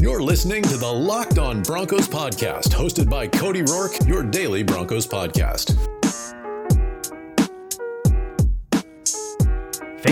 You're listening to the Locked On Broncos podcast, hosted by Cody Roark, your daily Broncos podcast.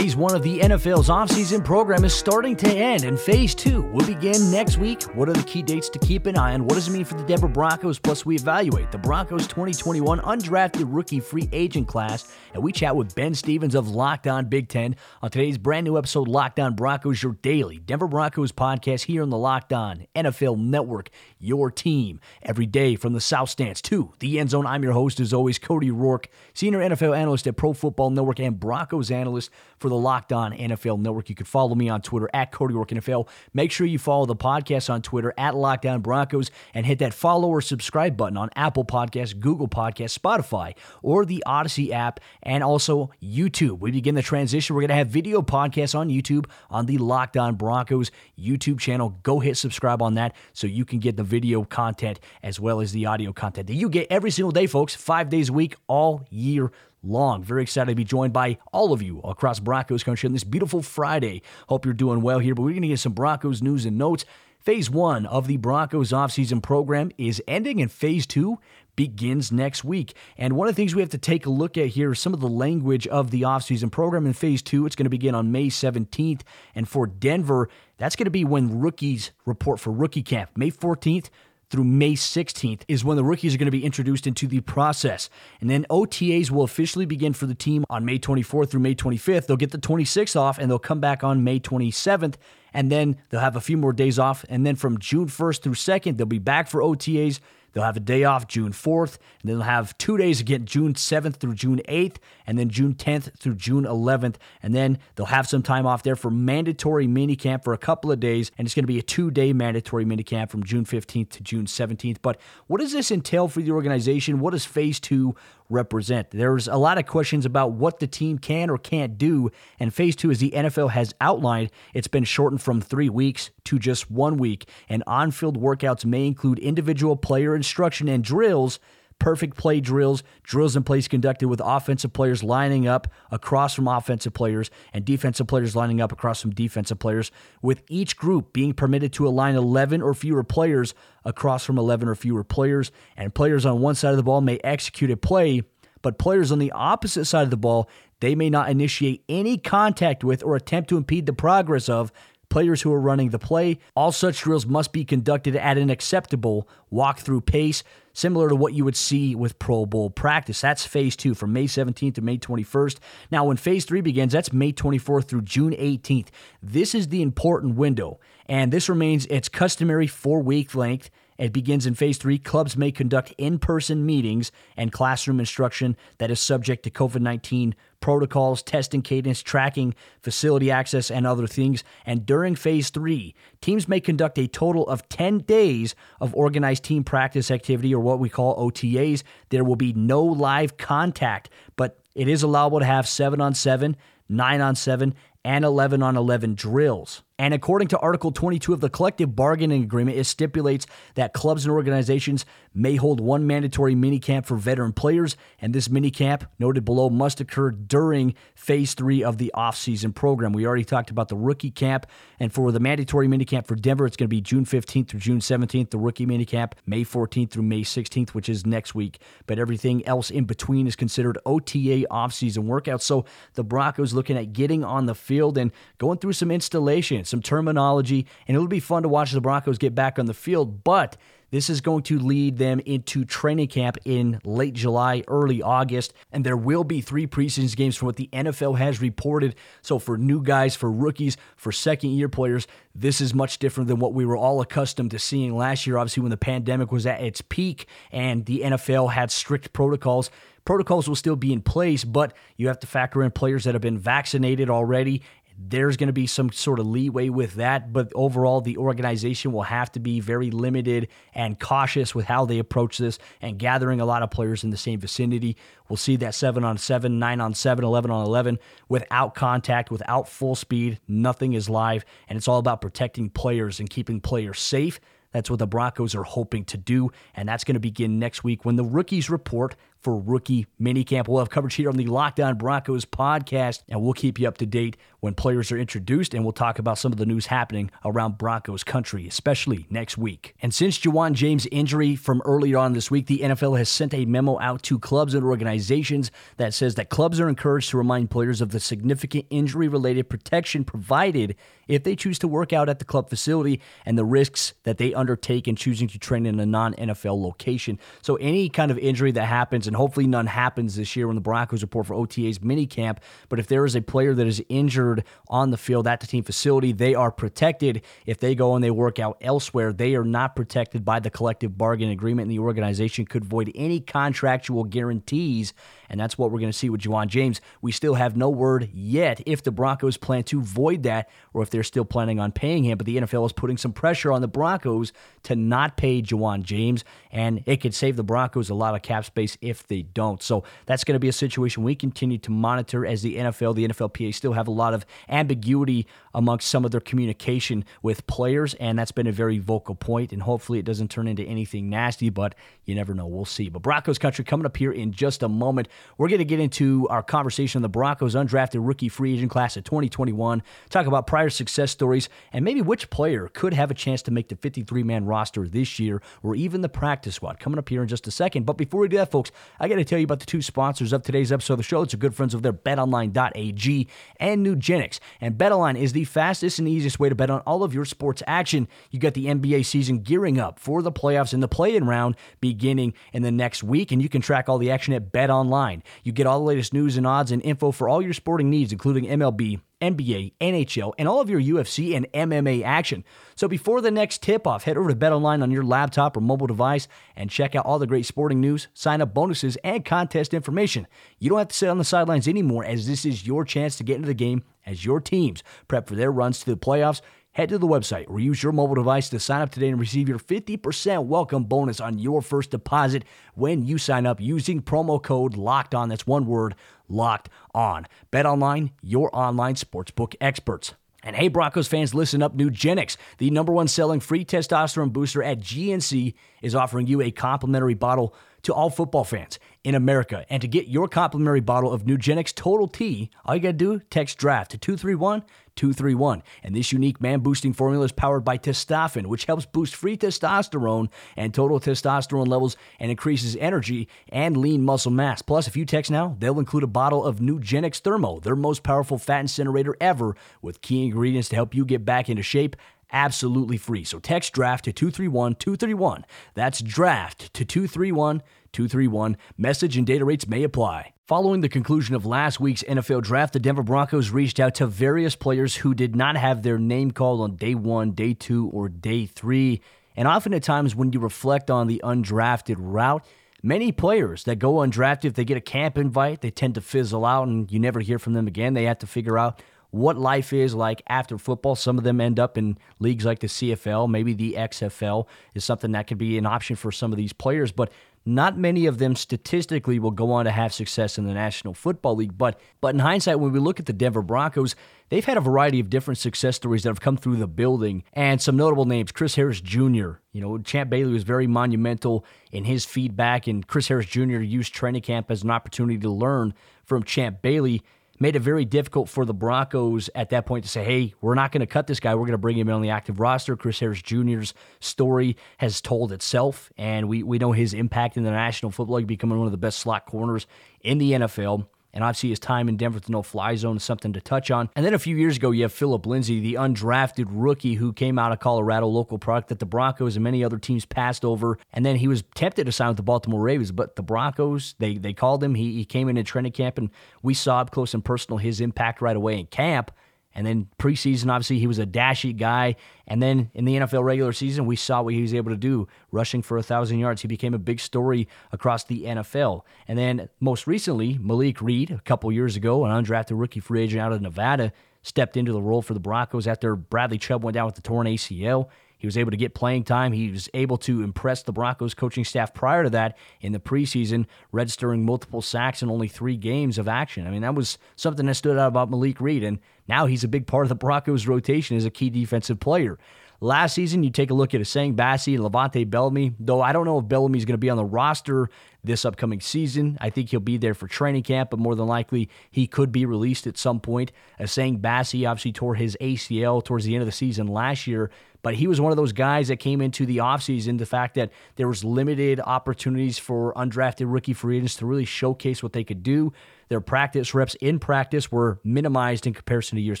Phase one of the NFL's offseason program is starting to end, and phase two will begin next week. What are the key dates to keep an eye on? What does it mean for the Denver Broncos? Plus, we evaluate the Broncos 2021 undrafted rookie free agent class, and we chat with Ben Stevens of Locked On Big Ten on today's brand new episode, Locked On Broncos, your daily Denver Broncos podcast here on the Locked On NFL Network, your team every day from the South Stands to the end zone. I'm your host, as always, Cody Roark, senior NFL analyst at Pro Football Network and Broncos analyst for the Locked On NFL Network. You can follow me on Twitter at Cody Roark NFL. Make sure you follow the podcast on Twitter at Locked On Broncos and hit that follow or subscribe button on Apple Podcasts, Google Podcasts, Spotify, or the Audacy app, and also YouTube. We begin the transition. We're going to have video podcasts on YouTube on the Locked On Broncos YouTube channel. Go hit subscribe on that so you can get the video content as well as the audio content that you get every single day, folks, five days a week, all year long. Very excited to be joined by all of you across Broncos country on this beautiful Friday. Hope you're doing well here, but we're going to get some Broncos news and notes. Phase one of the Broncos offseason program is ending, and phase two begins next week. And one of the things we have to take a look at here is some of the language of the offseason program in phase two. It's going to begin on May 17th. And for Denver, that's going to be when rookies report for rookie camp. May 14th, through May 16th is when the rookies are going to be introduced into the process. And then OTAs will officially begin for the team on May 24th through May 25th. They'll get the 26th off and they'll come back on May 27th. And then they'll have a few more days off. And then from June 1st through 2nd, they'll be back for OTAs. They'll have a day off June 4th, and then they'll have two days again, June 7th through June 8th, and then June 10th through June 11th. And then they'll have some time off there for mandatory minicamp for a couple of days, and it's going to be a two day mandatory minicamp from June 15th to June 17th. But what does this entail for the organization? What does phase two represent? There's a lot of questions about what the team can or can't do, and phase two, as the NFL has outlined, it's been shortened from three weeks to just one week, and on field workouts may include individual player instruction and drills perfect play drills, drills in place conducted with offensive players lining up across from offensive players and defensive players lining up across from defensive players, with each group being permitted to align 11 or fewer players across from 11 or fewer players. And players on one side of the ball may execute a play, but players on the opposite side of the ball, they may not initiate any contact with or attempt to impede the progress of players who are running the play. All such drills must be conducted at an acceptable walk-through pace, similar to what you would see with Pro Bowl practice. That's phase two from May 17th to May 21st. Now, when phase three begins, that's May 24th through June 18th. This is the important window, and this remains its customary four week length. It begins in phase three. Clubs may conduct in person meetings and classroom instruction that is subject to COVID 19 protocols, testing cadence, tracking, facility access, and other things. And during phase three, teams may conduct a total of 10 days of organized team practice activity, or what we call OTAs. There will be no live contact, but it is allowable to have seven on seven, nine on seven, and 11 on 11 drills. And according to Article 22 of the collective bargaining agreement, it stipulates that clubs and organizations may hold one mandatory minicamp for veteran players, and this minicamp, noted below, must occur during phase three of the offseason program. We already talked about the rookie camp, and for the mandatory minicamp for Denver, it's going to be June 15th through June 17th. The rookie minicamp, May 14th through May 16th, which is next week. But everything else in between is considered OTA offseason workouts. So the Broncos looking at getting on the field and going through some installation some terminology, and it'll be fun to watch the Broncos get back on the field. But this is going to lead them into training camp in late July, early August, and there will be three preseason games from what the NFL has reported. So, for new guys, for rookies, for second year players, this is much different than what we were all accustomed to seeing last year, obviously, when the pandemic was at its peak and the NFL had strict protocols protocols will still be in place, but you have to factor in players that have been vaccinated already there's going to be some sort of leeway with that, but overall, the organization will have to be very limited and cautious with how they approach this and gathering a lot of players in the same vicinity. We'll see that 7 on 7, 9 on 7, 11 on 11 without contact, without full speed. Nothing is live, and it's all about protecting players and keeping players safe. That's what the Broncos are hoping to do, and that's going to begin next week when the rookies report for rookie minicamp. We'll have coverage here on the Locked On Broncos podcast, and we'll keep you up to date when players are introduced, and we'll talk about some of the news happening around Broncos country, especially next week. And since Ja'Wuan James' injury from earlier on this week, the NFL has sent a memo out to clubs and organizations that says that clubs are encouraged to remind players of the significant injury related protection provided if they choose to work out at the club facility and the risks that they undertake in choosing to train in a non NFL location. So, any kind of injury that happens, and hopefully none happens this year when the Broncos report for OTA's minicamp, but if there is a player that is injured on the field at the team facility, they are protected. If they go and they work out elsewhere, they are not protected by the collective bargain agreement, and the organization could void any contractual guarantees and that's what we're going to see with Ja'Wuan James. We still have no word yet if the Broncos plan to void that or if they're still planning on paying him. But the NFL is putting some pressure on the Broncos to not pay Ja'Wuan James, and it could save the Broncos a lot of cap space if they don't. So that's going to be a situation we continue to monitor as the NFL, the NFLPA still have a lot of ambiguity amongst some of their communication with players, and that's been a very vocal point, and hopefully it doesn't turn into anything nasty, but you never know. We'll see. But Broncos country coming up here in just a moment. We're going to get into our conversation on the Broncos undrafted rookie free agent class of 2021, talk about prior success stories, and maybe which player could have a chance to make the 53 man roster this year or even the practice squad. Coming up here in just a second. But before we do that, folks, I got to tell you about the two sponsors of today's episode of the show. It's our good friends of their betonline.ag and Nugenix. And BetOnline is the fastest and easiest way to bet on all of your sports action. You got the NBA season gearing up for the playoffs and the play in round beginning in the next week, and you can track all the action at BetOnline. You get all the latest news and odds and info for all your sporting needs, including MLB, NBA, NHL, and all of your UFC and MMA action. So before the next tip off, head over to BetOnline on your laptop or mobile device and check out all the great sporting news, sign up bonuses, and contest information. You don't have to sit on the sidelines anymore, as this is your chance to get into the game as your teams prep for their runs to the playoffs Head to the website or use your mobile device to sign up today and receive your 50% welcome bonus on your first deposit when you sign up using promo code LOCKED ON. That's one word, locked on. Bet online, your online sportsbook experts. And hey, Broncos fans, listen up. Nugenix, the number one selling free testosterone booster at GNC, is offering you a complimentary bottle to all football fans in America. And to get your complimentary bottle of Nugenix Total T, all you got to do, text DRAFT to 231 231. And this unique man boosting formula is powered by testofen, which helps boost free testosterone and total testosterone levels and increases energy and lean muscle mass. Plus, if you text now, they'll include a bottle of Nugenix Thermo, their most powerful fat incinerator ever, with key ingredients to help you get back into shape absolutely free. So text draft to 231 231. That's draft to 231 231. Message and data rates may apply. Following the conclusion of last week's NFL draft, the Denver Broncos reached out to various players who did not have their name called on day one, day two, or day three. And often at times when you reflect on the undrafted route, many players that go undrafted, if they get a camp invite, they tend to fizzle out and you never hear from them again. They have to figure out what life is like after football. Some of them end up in leagues like the CFL, maybe the XFL is something that could be an option for some of these players. But not many of them statistically will go on to have success in the National Football League. But but in hindsight, when we look at the Denver Broncos, they've had a variety of different success stories that have come through the building, and some notable names. Chris Harris Jr. You know, Champ Bailey was very monumental in his feedback, and Chris Harris Jr. used training camp as an opportunity to learn from Champ Bailey made it very difficult for the Broncos at that point to say, hey, we're not going to cut this guy. We're going to bring him in on the active roster. Chris Harris Jr.'s story has told itself, and we, we know his impact in the National Football League, becoming one of the best slot corners in the NFL. And obviously, his time in Denver with no fly zone is something to touch on. And then a few years ago, you have Philip Lindsay, the undrafted rookie who came out of Colorado, local product that the Broncos and many other teams passed over. And then he was tempted to sign with the Baltimore Ravens, but the Broncos, they, they called him. He, he came in training camp, and we saw up close and personal his impact right away in camp. And then preseason, obviously, he was a dashy guy. And then in the NFL regular season, we saw what he was able to do, rushing for a thousand yards. He became a big story across the NFL. And then most recently, Malik Reed, a couple years ago, an undrafted rookie free agent out of Nevada, stepped into the role for the Broncos after Bradley Chubb went down with the torn ACL. He was able to get playing time. He was able to impress the Broncos coaching staff prior to that in the preseason, registering multiple sacks in only three games of action. I mean, that was something that stood out about Malik Reed. And now he's a big part of the Broncos rotation as a key defensive player. Last season, you take a look at Essang Bassey and LeVante Bellamy, though I don't know if Bellamy's going to be on the roster this upcoming season. I think he'll be there for training camp, but more than likely he could be released at some point. Essang Bassey obviously tore his ACL towards the end of the season last year, but he was one of those guys that came into the offseason the fact that there was limited opportunities for undrafted rookie free agents to really showcase what they could do. Their practice reps in practice were minimized in comparison to years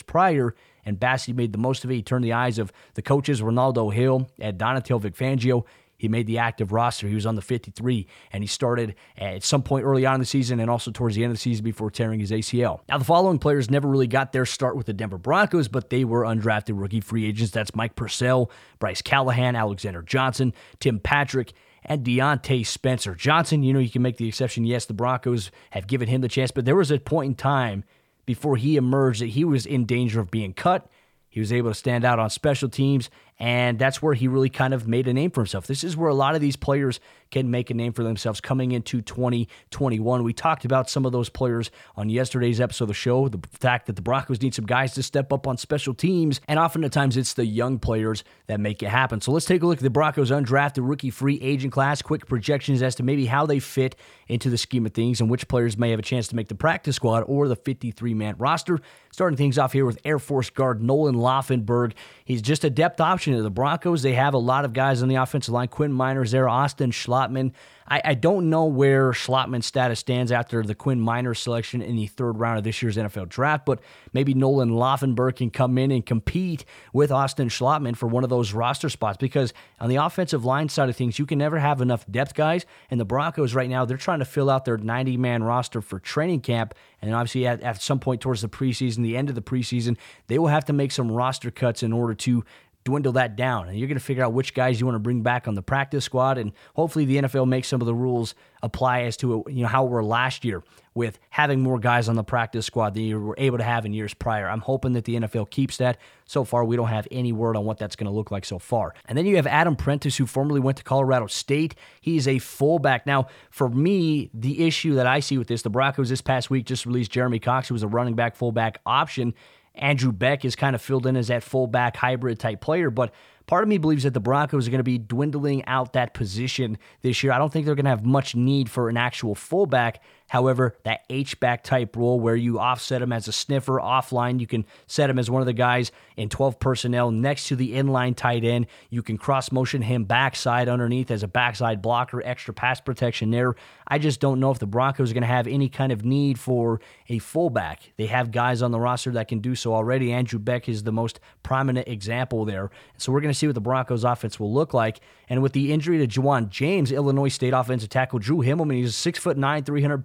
prior, and Bassey made the most of it. He turned the eyes of the coaches, Renaldo Hill Donatell Vic Fangio, he made the active roster. He was on the 53, and he started at some point early on in the season and also towards the end of the season before tearing his ACL. Now, the following players never really got their start with the Denver Broncos, but they were undrafted rookie free agents. That's Mike Purcell, Bryce Callahan, Alexander Johnson, Tim Patrick, and Diontae Spencer. Johnson, you know, you can make the exception. Yes, the Broncos have given him the chance, but there was a point in time before he emerged that he was in danger of being cut. He was able to stand out on special teams and that's where he really kind of made a name for himself. This is where a lot of these players can make a name for themselves coming into 2021. We talked about some of those players on yesterday's episode of the show. The fact that the Broncos need some guys to step up on special teams, and oftentimes it's the young players that make it happen. So let's take a look at the Broncos undrafted rookie free agent class. Quick projections as to maybe how they fit into the scheme of things and which players may have a chance to make the practice squad or the 53 man roster. Starting things off here with Air Force guard Nolan Laufenberg. He's just a depth option the Broncos, they have a lot of guys on the offensive line. Quinn Meinerz there, Austin Schlottmann. I, I don't know where Schlottmann's status stands after the Quinn Meinerz selection in the third round of this year's NFL draft, but maybe Nolan Laufenberg can come in and compete with Austin Schlottmann for one of those roster spots because on the offensive line side of things, you can never have enough depth guys. And the Broncos right now, they're trying to fill out their 90 man roster for training camp. And obviously, at, at some point towards the preseason, the end of the preseason, they will have to make some roster cuts in order to dwindle that down and you're going to figure out which guys you want to bring back on the practice squad and hopefully the NFL makes some of the rules apply as to you know how we were last year with having more guys on the practice squad than you were able to have in years prior. I'm hoping that the NFL keeps that. So far we don't have any word on what that's going to look like so far. And then you have Adam Prentice who formerly went to Colorado State. He's a fullback. Now, for me, the issue that I see with this, the Broncos this past week just released Jeremy Cox who was a running back fullback option Andrew Beck is kind of filled in as that fullback hybrid type player, but part of me believes that the Broncos are going to be dwindling out that position this year. I don't think they're going to have much need for an actual fullback. However, that H-back type role where you offset him as a sniffer offline, you can set him as one of the guys in 12 personnel next to the inline tight end. You can cross motion him backside underneath as a backside blocker, extra pass protection there. I just don't know if the Broncos are going to have any kind of need for a fullback. They have guys on the roster that can do so already. Andrew Beck is the most prominent example there. So we're going to see what the Broncos offense will look like. And with the injury to Ja'Wuan James, Illinois State offensive tackle Drew Himmelman, he's six foot nine, 300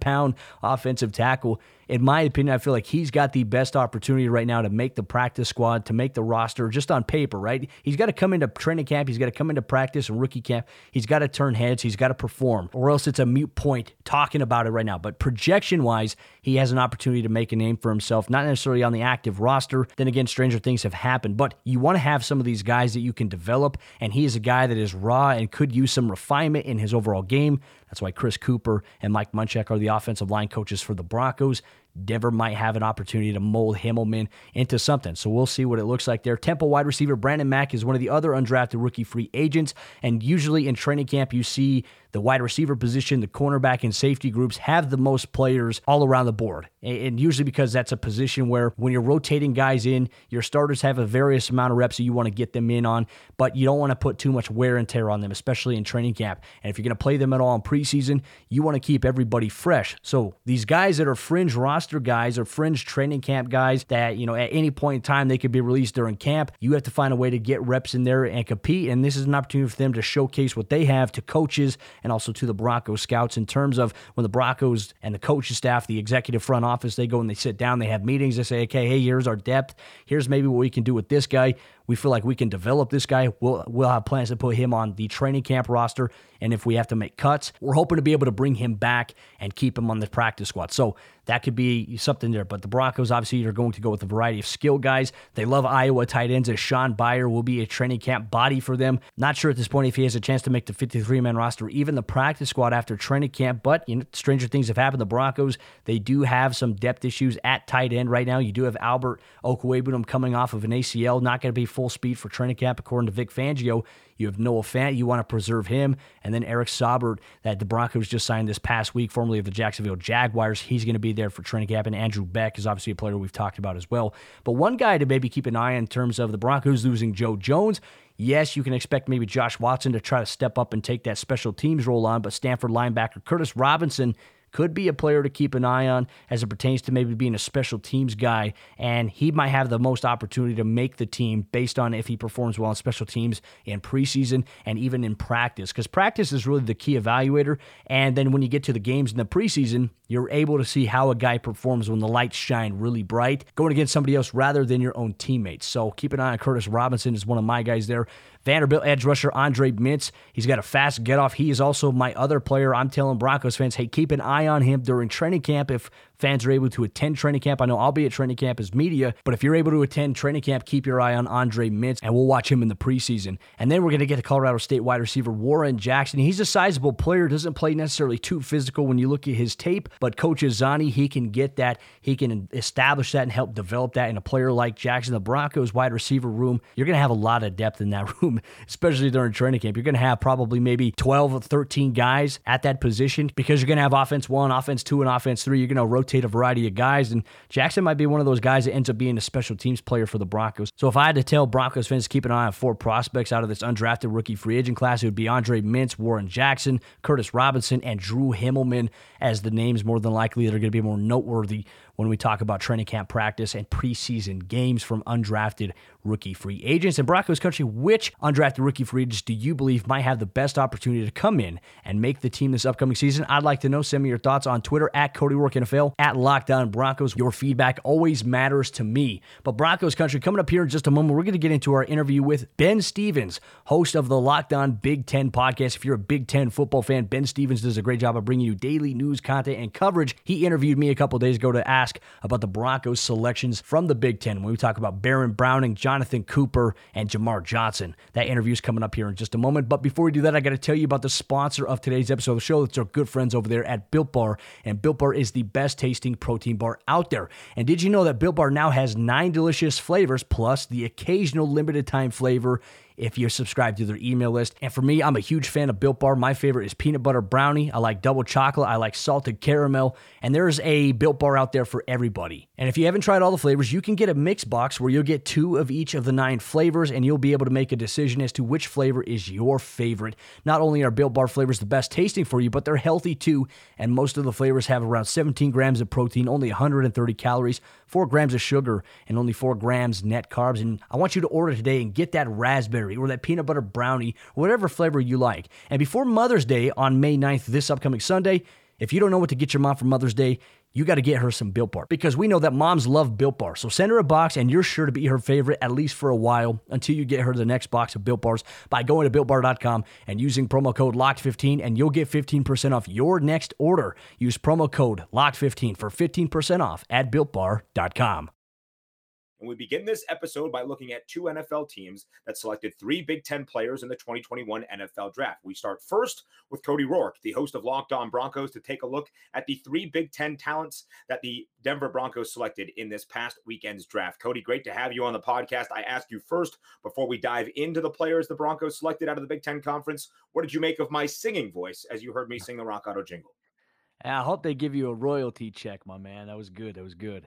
offensive tackle in my opinion, I feel like he's got the best opportunity right now to make the practice squad, to make the roster just on paper, right? He's got to come into training camp, he's got to come into practice and rookie camp, he's got to turn heads, he's got to perform, or else it's a mute point talking about it right now. But projection wise, he has an opportunity to make a name for himself, not necessarily on the active roster. Then again, stranger things have happened, but you want to have some of these guys that you can develop, and he is a guy that is raw and could use some refinement in his overall game. That's why Chris Cooper and Mike Munchak are the offensive line coaches for the Broncos. Denver might have an opportunity to mold Himmelman into something. So we'll see what it looks like there. Temple wide receiver Branden Mack is one of the other undrafted rookie free agents. And usually in training camp, you see the wide receiver position, the cornerback, and safety groups have the most players all around the board. And usually because that's a position where when you're rotating guys in, your starters have a various amount of reps that you want to get them in on, but you don't want to put too much wear and tear on them, especially in training camp. And if you're going to play them at all in preseason, you want to keep everybody fresh. So these guys that are fringe roster guys or fringe training camp guys that, you know, at any point in time they could be released during camp, you have to find a way to get reps in there and compete. And this is an opportunity for them to showcase what they have to coaches and also to the Broncos scouts in terms of when the Broncos and the coaching staff, the executive front office, they go and they sit down, they have meetings, they say, okay, hey, here's our depth. Here's maybe what we can do with this guy. We feel like we can develop this guy. We'll, we'll have plans to put him on the training camp roster. And if we have to make cuts, we're hoping to be able to bring him back and keep him on the practice squad. So that could be something there. But the Broncos obviously are going to go with a variety of skill guys. They love Iowa tight ends as Shaun Beyer will be a training camp body for them. Not sure at this point if he has a chance to make the 53 man roster, even the practice squad after training camp. But you know, stranger things have happened. The Broncos, they do have some depth issues at tight end right now. You do have Albert Okwuegbunam coming off of an ACL, not going to be full speed for training camp, according to Vic Fangio. You have Noah Fant, you want to preserve him. And then Eric Saubert, that the Broncos just signed this past week, formerly of the Jacksonville Jaguars. He's going to be there for training camp. And Andrew Beck is obviously a player we've talked about as well. But one guy to maybe keep an eye on in terms of the Broncos losing Joe Jones. Yes, you can expect maybe Josh Watson to try to step up and take that special teams role on, but Stanford linebacker Curtis Robinson could be a player to keep an eye on as it pertains to maybe being a special teams guy. And he might have the most opportunity to make the team based on if he performs well on special teams in preseason and even in practice. Because practice is really the key evaluator. And then when you get to the games in the preseason, you're able to see how a guy performs when the lights shine really bright, going against somebody else rather than your own teammates. So keep an eye on Curtis Robinson is one of my guys there. Vanderbilt edge rusher Andre Mintze, he's got a fast get off. He is also my other player. I'm telling Broncos fans, hey, keep an eye on him during training camp if fans are able to attend training camp. I know I'll be at training camp as media, but if you're able to attend training camp, keep your eye on Andre Mintze, and we'll watch him in the preseason. And then we're going to get to Colorado State wide receiver Warren Jackson. He's a sizable player, doesn't play necessarily too physical when you look at his tape, but Coach Azzanni, he can get that. He can establish that and help develop that in a player like Jackson. The Broncos wide receiver room, you're going to have a lot of depth in that room, especially during training camp. You're going to have probably maybe 12 or 13 guys at that position because you're going to have offense one, offense two, and offense three. You're going to rotate rotate a variety of guys, and Jackson might be one of those guys that ends up being a special teams player for the Broncos. So if I had to tell Broncos fans to keep an eye on four prospects out of this undrafted rookie free agent class, it would be Andre Mintze, Warren Jackson, Curtis Robinson, and Drew Himmelman as the names more than likely that are going to be more noteworthy when we talk about training camp practice and preseason games from undrafted rookie free agents. In Broncos country, which undrafted rookie free agents do you believe might have the best opportunity to come in and make the team this upcoming season? I'd like to know. Send me your thoughts on Twitter at Cody Roark NFL, at Locked On Broncos. Your feedback always matters to me. But Broncos country, coming up here in just a moment, we're going to get into our interview with Ben Stevens, host of the Locked On Big Ten podcast. If you're a Big Ten football fan, Ben Stevens does a great job of bringing you daily news content and coverage. He interviewed me a couple days ago to ask about the Broncos selections from the Big Ten when we talk about Baron Browning, Jonathan Cooper, and Jamar Johnson. That interview is coming up here in just a moment. But before we do that, I got to tell you about the sponsor of today's episode of the show. It's our good friends over there at Built Bar. And Built Bar is the best tasting protein bar out there. And did you know that Built Bar now has nine delicious flavors plus the occasional limited time flavor if you're subscribed to their email list. And for me, I'm a huge fan of Built Bar. My favorite is peanut butter brownie. I like double chocolate. I like salted caramel. And there's a Built Bar out there for everybody. And if you haven't tried all the flavors, you can get a mix box where you'll get two of each of the nine flavors and you'll be able to make a decision as to which flavor is your favorite. Not only are Built Bar flavors the best tasting for you, but they're healthy too. And most of the flavors have around 17 grams of protein, only 130 calories, 4 grams of sugar, and only 4 grams net carbs. And I want you to order today and get that raspberry or that peanut butter brownie, whatever flavor you like. And before Mother's Day on May 9th, this upcoming Sunday, if you don't know what to get your mom for Mother's Day, you got to get her some Built Bar because we know that moms love Built Bar. So send her a box and you're sure to be her favorite at least for a while until you get her the next box of Built Bars by going to BuiltBar.com and using promo code LOCKED15 and you'll get 15% off your next order. Use promo code LOCKED15 for 15% off at BuiltBar.com. And we begin this episode by looking at two NFL teams that selected three Big Ten players in the 2021 NFL Draft. We start first with Cody Roark, the host of Locked On Broncos, to take a look at the three Big Ten talents that the Denver Broncos selected in this past weekend's draft. Cody, great to have you on the podcast. I ask you first, before we dive into the players the Broncos selected out of the Big Ten Conference, what did you make of my singing voice as you heard me sing the Rock Auto jingle? I hope they give you a royalty check, my man. That was good. That was good.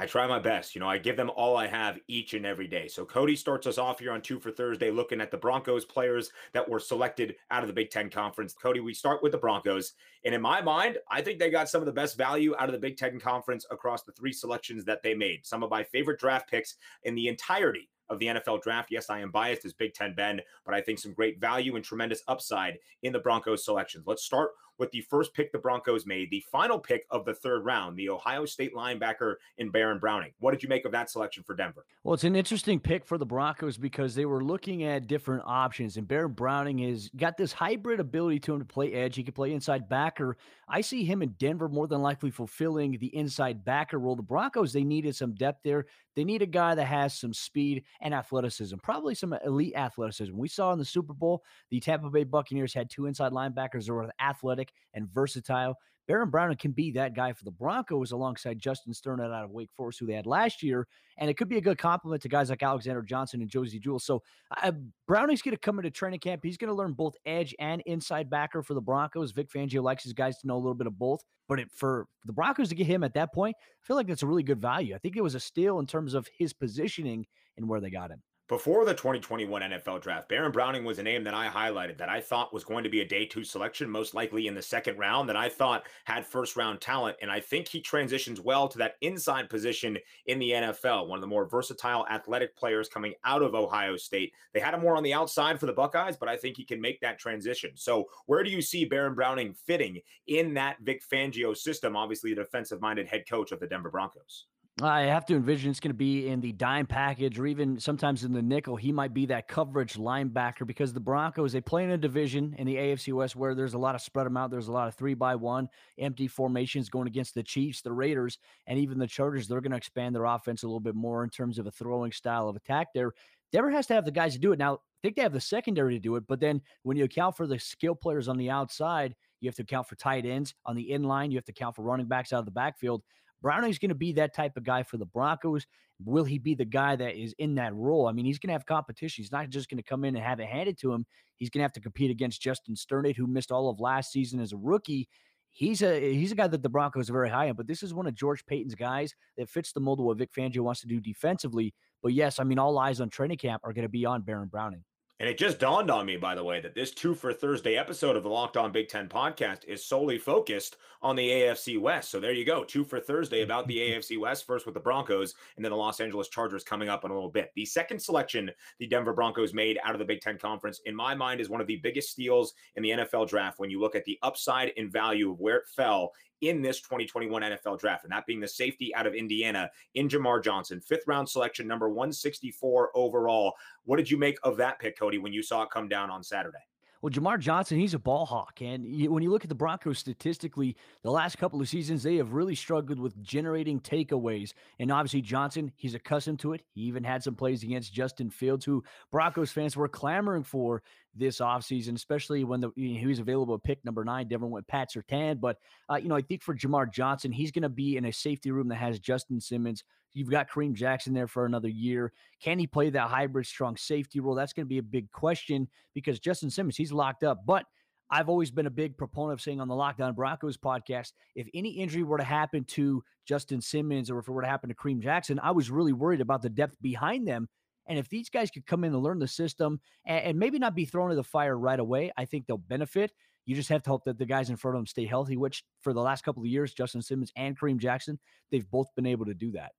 I try my best. You know, I give them all I have each and every day. So Cody starts us off here on two for Thursday, looking at the Broncos players that were selected out of the Big Ten Conference. Cody, we start with the Broncos. And in my mind, I think they got some of the best value out of the Big Ten Conference across the three selections that they made. Some of my favorite draft picks in the entirety of the NFL draft. Yes, I am biased as Big Ten Ben, but I think some great value and tremendous upside in the Broncos selections. Let's start with the first pick the Broncos made, the final pick of the third round, the Ohio State linebacker in Baron Browning. What did you make of that selection for Denver? Well, it's an interesting pick for the Broncos because they were looking at different options, and Baron Browning has got this hybrid ability to him to play edge. He can play inside backer. I see him in Denver more than likely fulfilling the inside backer role. The Broncos, they needed some depth there. They need a guy that has some speed and athleticism, probably some elite athleticism. We saw in the Super Bowl, the Tampa Bay Buccaneers had two inside linebackers that were athletic and versatile. Baron Browning can be that guy for the Broncos alongside Justin Strnad out of Wake Forest, who they had last year. And it could be a good compliment to guys like Alexander Johnson and Josey Jewell. So uh, Browning's going to come into training camp. He's going to learn both edge and inside backer for the Broncos. Vic Fangio likes his guys to know a little bit of both. But it, for the Broncos to get him at that point, I feel like that's a really good value. I think it was a steal in terms of his positioning and where they got him. Before the 2021 NFL draft, Baron Browning was a name that I highlighted that I thought was going to be a day two selection, most likely in the second round, that I thought had first round talent. And I think he transitions well to that inside position in the NFL, one of the more versatile athletic players coming out of Ohio State. They had him more on the outside for the Buckeyes, but I think he can make that transition. So, where do you see Baron Browning fitting in that Vic Fangio system? Obviously, the defensive minded head coach of the Denver Broncos. I have to envision it's going to be in the dime package or even sometimes in the nickel. He might be that coverage linebacker because the Broncos, they play in a division in the AFC West where there's a lot of spread them out. There's a lot of three by one empty formations going against the Chiefs, the Raiders, and even the Chargers. They're going to expand their offense a little bit more in terms of a throwing style of attack there. Denver has to have the guys to do it. Now, I think they have the secondary to do it, but then when you account for the skill players on the outside, you have to account for tight ends on the in line. You have to account for running backs out of the backfield. Browning's going to be that type of guy for the Broncos. Will he be the guy that is in that role? I mean, he's going to have competition. He's not just going to come in and have it handed to him. He's going to have to compete against Justin Strnad, who missed all of last season as a rookie. He's a he's a guy that the Broncos are very high on, but this is one of George Paton's guys that fits the mold of what Vic Fangio wants to do defensively. But yes, I mean, all eyes on training camp are going to be on Baron Browning. And it just dawned on me, by the way, that this two for Thursday episode of the Locked On Big Ten podcast is solely focused on the AFC West. So there you go. Two for Thursday about the AFC West, first with the Broncos and then the Los Angeles Chargers coming up in a little bit. The second selection the Denver Broncos made out of the Big Ten Conference, in my mind, is one of the biggest steals in the NFL draft when you look at the upside in value of where it fell in this 2021 NFL draft, and that being the safety out of Indiana in Jamar Johnson, fifth round selection, number 164 overall. What did you make of that pick, Cody, when you saw it come down on Saturday? Well, Jamar Johnson, he's a ball hawk. And when you look at the Broncos statistically, the last couple of seasons, they have really struggled with generating takeaways. And obviously, Johnson, he's accustomed to it. He even had some plays against Justin Fields, who Broncos fans were clamoring for this offseason, especially when the you know, he was available at pick number nine. Denver went Pat Surtain. But, uh, you know, I think for Jamar Johnson, he's going to be in a safety room that has Justin Simmons. You've got Kareem Jackson there for another year. Can he play that hybrid strong safety role? That's going to be a big question because Justin Simmons, he's locked up. But I've always been a big proponent of saying on the Locked On Broncos podcast, if any injury were to happen to Justin Simmons or if it were to happen to Kareem Jackson, I was really worried about the depth behind them and if these guys could come in and learn the system and, and maybe not be thrown to the fire right away, I think they'll benefit. You just have to hope that the guys in front of them stay healthy, which for the last couple of years, Justin Simmons and Kareem Jackson, they've both been able to do that.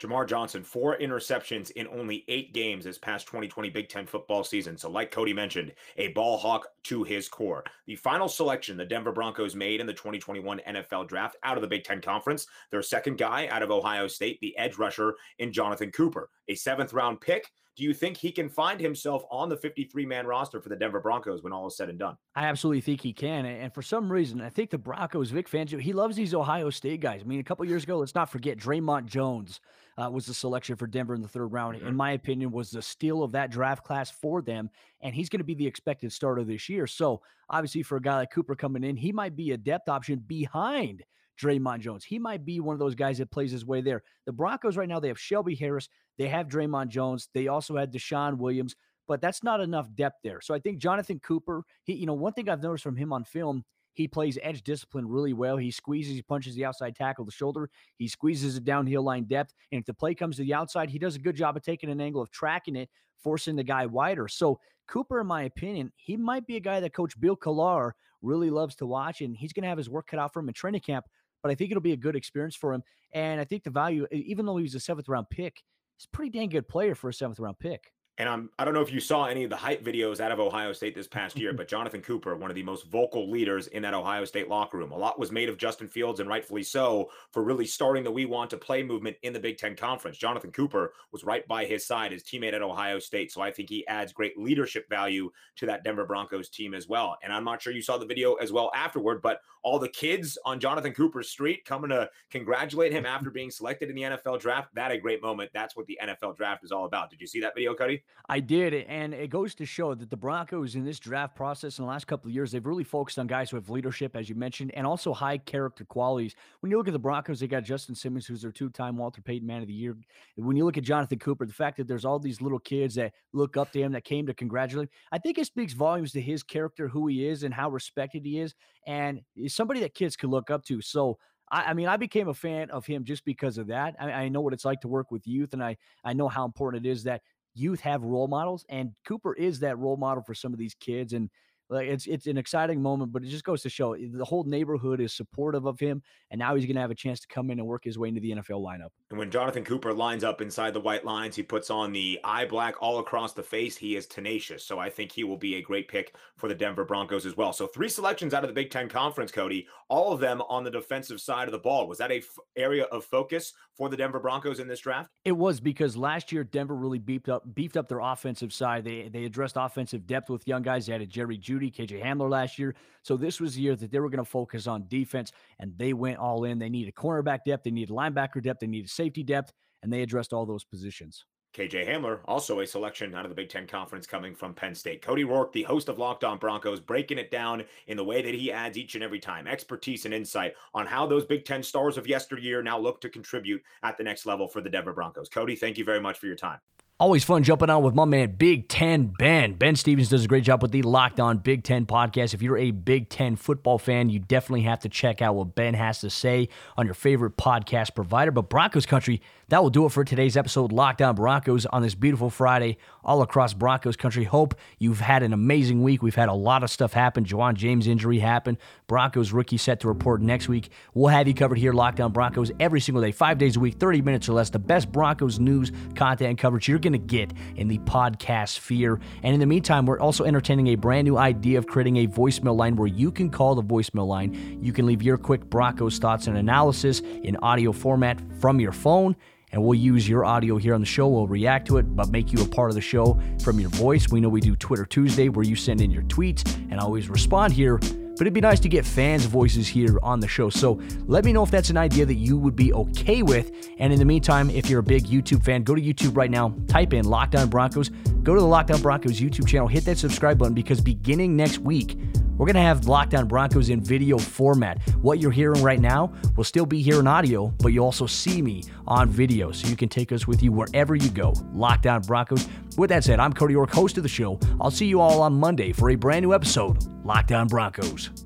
Jamar Johnson, four interceptions in only eight games this past 2020 Big Ten football season. So, like Cody mentioned, a ball hawk to his core. The final selection the Denver Broncos made in the 2021 NFL draft out of the Big Ten Conference, their second guy out of Ohio State, the edge rusher in Jonathan Cooper, a seventh round pick do you think he can find himself on the 53 man roster for the Denver Broncos when all is said and done? I absolutely think he can. And for some reason, I think the Broncos, Vic Fangio, he loves these Ohio State guys. I mean, a couple years ago, let's not forget Dre'Mont Jones uh, was the selection for Denver in the third round. Mm-hmm. In my opinion, was the steal of that draft class for them. And he's going to be the expected starter this year. So obviously, for a guy like Cooper coming in, he might be a depth option behind Dre'Mont Jones. He might be one of those guys that plays his way there. The Broncos right now, they have Shelby Harris, they have Dre'Mont Jones, they also had DeShawn Williams, but that's not enough depth there. So I think Jonathan Cooper, he, you know, one thing I've noticed from him on film, he plays edge discipline really well. He squeezes, he punches the outside tackle, the shoulder. He squeezes the downhill line depth. And if the play comes to the outside, he does a good job of taking an angle of tracking it, forcing the guy wider. So Cooper, in my opinion, he might be a guy that Coach Bill Kollar really loves to watch, and he's going to have his work cut out for him in training camp but I think it'll be a good experience for him. And I think the value, even though he was a seventh round pick, he's a pretty dang good player for a seventh round pick. And I'm, I don't know if you saw any of the hype videos out of Ohio State this past year, but Jonathan Cooper, one of the most vocal leaders in that Ohio State locker room. A lot was made of Justin Fields, and rightfully so, for really starting the We Want to Play movement in the Big Ten Conference. Jonathan Cooper was right by his side, his teammate at Ohio State. So I think he adds great leadership value to that Denver Broncos team as well. And I'm not sure you saw the video as well afterward, but all the kids on Jonathan Cooper's street coming to congratulate him after being selected in the NFL draft. That a great moment. That's what the NFL draft is all about. Did you see that video, Cody? I did, and it goes to show that the Broncos in this draft process in the last couple of years, they've really focused on guys who have leadership, as you mentioned, and also high character qualities. When you look at the Broncos, they got Justin Simmons, who's their two-time Walter Payton Man of the Year. When you look at Jonathan Cooper, the fact that there's all these little kids that look up to him, that came to congratulate him, I think it speaks volumes to his character, who he is, and how respected he is, and somebody that kids could look up to. So I, I, mean, I became a fan of him just because of that. I, I, know what it's like to work with youth, and I I know how important it is that youth have role models, and Cooper is that role model for some of these kids. And like it's it's an exciting moment, but it just goes to show eh, the whole neighborhood is supportive of him, and now he's going to have a chance to come in and work his way into the NFL lineup. And when Jonathan Cooper lines up inside the white lines, he puts on the eye black all across the face. He is tenacious, so I think he will be a great pick for the Denver Broncos as well. So three selections out of the Big Ten Conference, Cody, all of them on the defensive side of the ball. Was that a f- area of focus for the Denver Broncos in this draft? It was because last year Denver really beefed up beefed up their offensive side. They they addressed offensive depth with young guys. They added Jerry Jeudy, KJ Hamler last year. So this was the year that they were going to focus on defense, and they went all in. They needed cornerback depth, they needed linebacker depth, they needed safety depth, and they addressed all those positions. KJ Hamler, also a selection out of the Big Ten Conference coming from Penn State. Cody Roark, the host of Locked On Broncos, breaking it down in the way that he adds each and every time expertise and insight on how those Big Ten stars of yesteryear now look to contribute at the next level for the Denver Broncos. Cody, thank you very much for your time. Always fun jumping on with my man Big Ten Ben. Ben Stevens does a great job with the Locked On Big Ten podcast. If you're a Big Ten football fan, you definitely have to check out what Ben has to say on your favorite podcast provider. But Broncos country, that will do it for today's episode, Locked On Broncos, on this beautiful Friday all across Broncos country. Hope you've had an amazing week. We've had a lot of stuff happen. Ja'Wuan James injury happened. Broncos rookie set to report next week. We'll have you covered here, Locked On Broncos, every single day, five days a week, 30 minutes or less. The best Broncos news, content, and coverage you're going to get in the podcast sphere. And in the meantime, we're also entertaining a brand new idea of creating a voicemail line where you can call the voicemail line. You can leave your quick Broncos thoughts and analysis in audio format from your phone and we'll use your audio here on the show. We'll react to it, but make you a part of the show from your voice. We know we do Twitter Tuesday where you send in your tweets and I always respond here. But it'd be nice to get fans' voices here on the show. So let me know if that's an idea that you would be okay with. And in the meantime, if you're a big YouTube fan, go to YouTube right now, type in Locked On Broncos, go to the Locked On Broncos YouTube channel, hit that subscribe button because beginning next week, we're going to have Locked On Broncos in video format. What you're hearing right now will still be here in audio, but you'll also see me on video so you can take us with you wherever you go. Locked On Broncos. With that said, I'm Cody Roark, host of the show. I'll see you all on Monday for a brand new episode, Locked On Broncos.